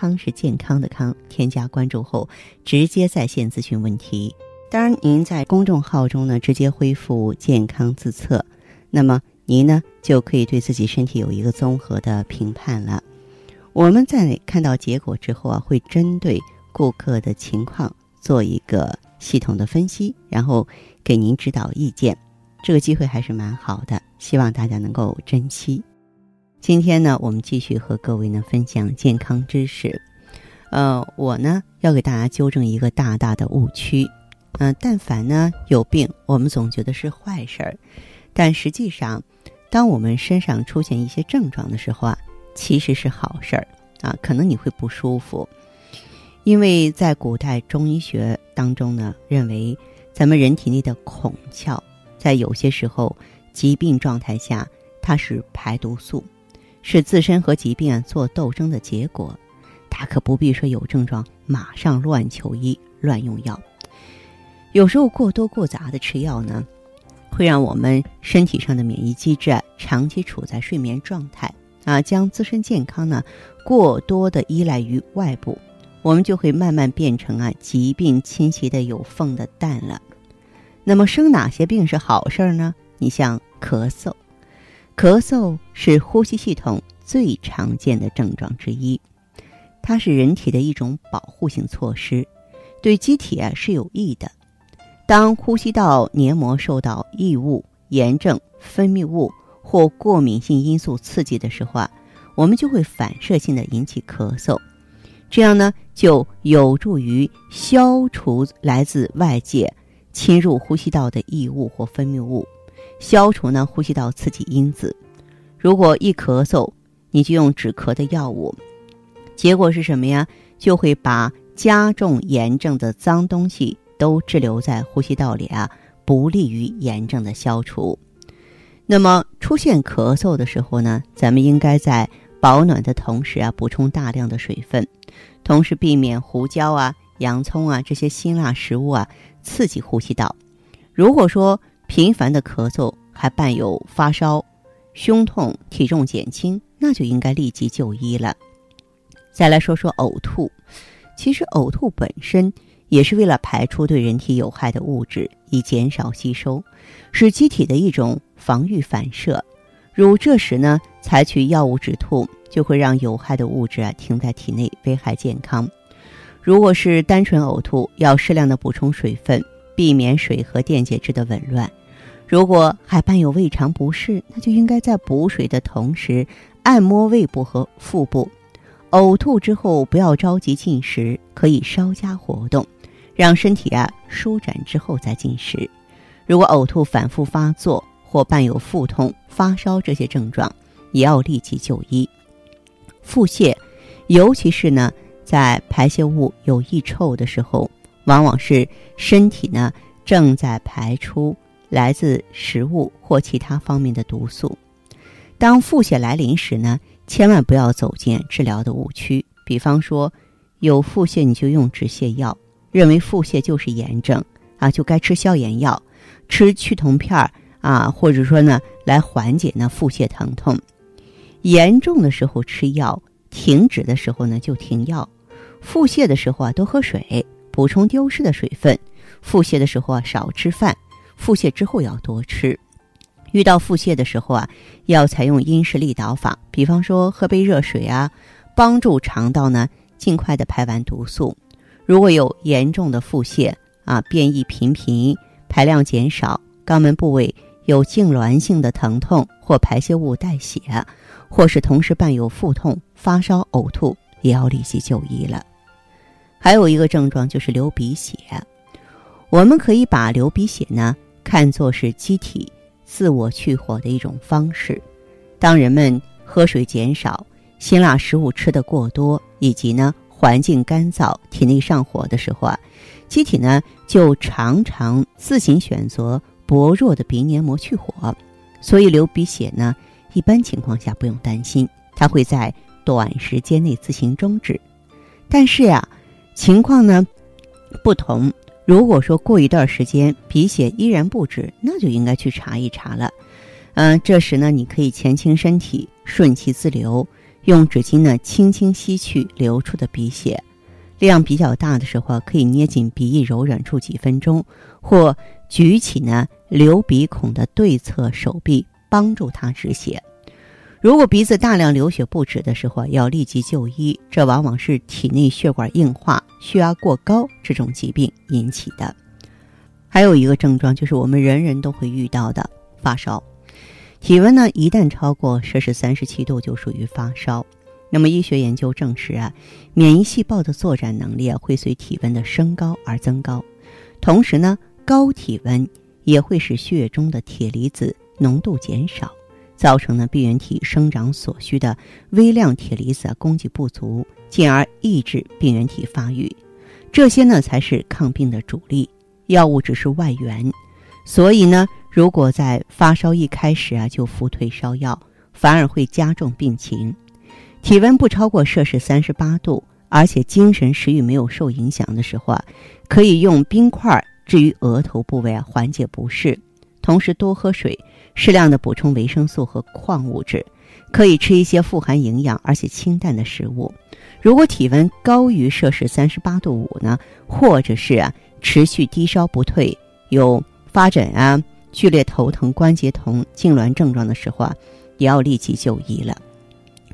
康是健康的康，添加关注后直接在线咨询问题。当然，您在公众号中呢直接恢复健康自测，那么您呢就可以对自己身体有一个综合的评判了。我们在看到结果之后啊，会针对顾客的情况做一个系统的分析，然后给您指导意见。这个机会还是蛮好的，希望大家能够珍惜。今天呢，我们继续和各位呢分享健康知识。呃，我呢要给大家纠正一个大大的误区。嗯，但凡呢有病，我们总觉得是坏事儿，但实际上，当我们身上出现一些症状的时候啊，其实是好事儿啊。可能你会不舒服，因为在古代中医学当中呢，认为咱们人体内的孔窍，在有些时候疾病状态下，它是排毒素。是自身和疾病做斗争的结果，大可不必说有症状马上乱求医、乱用药。有时候过多过杂的吃药呢，会让我们身体上的免疫机制啊长期处在睡眠状态啊，将自身健康呢过多的依赖于外部，我们就会慢慢变成啊疾病侵袭的有缝的蛋了。那么生哪些病是好事儿呢？你像咳嗽。咳嗽是呼吸系统最常见的症状之一，它是人体的一种保护性措施，对机体啊是有益的。当呼吸道黏膜受到异物、炎症、分泌物或过敏性因素刺激的时候啊，我们就会反射性的引起咳嗽，这样呢就有助于消除来自外界侵入呼吸道的异物或分泌物。消除呢呼吸道刺激因子，如果一咳嗽，你就用止咳的药物，结果是什么呀？就会把加重炎症的脏东西都滞留在呼吸道里啊，不利于炎症的消除。那么出现咳嗽的时候呢，咱们应该在保暖的同时啊，补充大量的水分，同时避免胡椒啊、洋葱啊这些辛辣食物啊刺激呼吸道。如果说，频繁的咳嗽还伴有发烧、胸痛、体重减轻，那就应该立即就医了。再来说说呕吐，其实呕吐本身也是为了排出对人体有害的物质，以减少吸收，是机体的一种防御反射。如这时呢，采取药物止吐，就会让有害的物质啊停在体内，危害健康。如果是单纯呕吐，要适量的补充水分，避免水和电解质的紊乱。如果还伴有胃肠不适，那就应该在补水的同时按摩胃部和腹部。呕吐之后不要着急进食，可以稍加活动，让身体啊舒展之后再进食。如果呕吐反复发作或伴有腹痛、发烧这些症状，也要立即就医。腹泻，尤其是呢在排泄物有异臭的时候，往往是身体呢正在排出。来自食物或其他方面的毒素。当腹泻来临时呢，千万不要走进治疗的误区。比方说，有腹泻你就用止泻药，认为腹泻就是炎症啊，就该吃消炎药，吃去痛片儿啊，或者说呢，来缓解呢腹泻疼痛。严重的时候吃药，停止的时候呢就停药。腹泻的时候啊，多喝水，补充丢失的水分。腹泻的时候啊，少吃饭。腹泻之后要多吃，遇到腹泻的时候啊，要采用因势利导法，比方说喝杯热水啊，帮助肠道呢尽快的排完毒素。如果有严重的腹泻啊，便意频频，排量减少，肛门部位有痉挛性的疼痛或排泄物带血，或是同时伴有腹痛、发烧、呕吐，也要立即就医了。还有一个症状就是流鼻血，我们可以把流鼻血呢。看作是机体自我去火的一种方式。当人们喝水减少、辛辣食物吃得过多，以及呢环境干燥、体内上火的时候啊，机体呢就常常自行选择薄弱的鼻黏膜去火，所以流鼻血呢，一般情况下不用担心，它会在短时间内自行终止。但是呀，情况呢不同，如果说过一段时间鼻血依然不止，那就应该去查一查了。嗯，这时呢，你可以前倾身体，顺其自流。用纸巾呢，轻轻吸去流出的鼻血，量比较大的时候，可以捏紧鼻翼，柔软处几分钟，或举起呢流鼻孔的对侧手臂，帮助它止血。如果鼻子大量流血不止的时候，要立即就医，这往往是体内血管硬化、血压过高这种疾病引起的。还有一个症状就是我们人人都会遇到的发烧。体温呢，一旦超过摄氏三十七度，就属于发烧。那么医学研究证实啊，免疫细胞的作战能力啊，会随体温的升高而增高。同时呢，高体温也会使血液中的铁离子浓度减少，造成呢病原体生长所需的微量铁离子供给不足，进而抑制病原体发育。这些呢，才是抗病的主力。药物只是外援，所以呢。如果在发烧一开始啊就服退烧药，反而会加重病情。体温不超过摄氏三十八度，而且精神食欲没有受影响的时候啊，可以用冰块置于额头部位啊缓解不适。同时多喝水，适量的补充维生素和矿物质，可以吃一些富含营养而且清淡的食物。如果体温高于摄氏三十八度五呢，或者是啊持续低烧不退，有发疹啊。剧烈头疼、关节疼、痉挛症状的时候啊，也要立即就医了。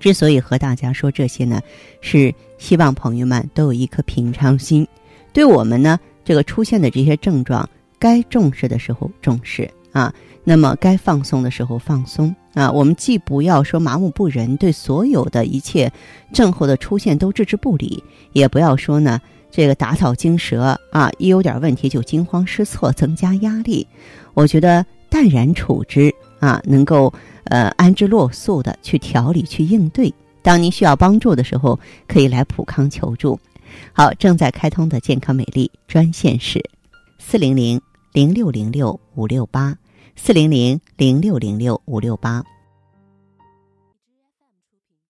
之所以和大家说这些呢，是希望朋友们都有一颗平常心，对我们呢这个出现的这些症状，该重视的时候重视啊，那么该放松的时候放松啊。我们既不要说麻木不仁，对所有的一切症候的出现都置之不理，也不要说呢。这个打草惊蛇啊，一有点问题就惊慌失措，增加压力。我觉得淡然处之啊，能够呃安之若素的去调理、去应对。当您需要帮助的时候，可以来普康求助。好，正在开通的健康美丽专线是四零零零六零六五六八四零零零六零六五六八。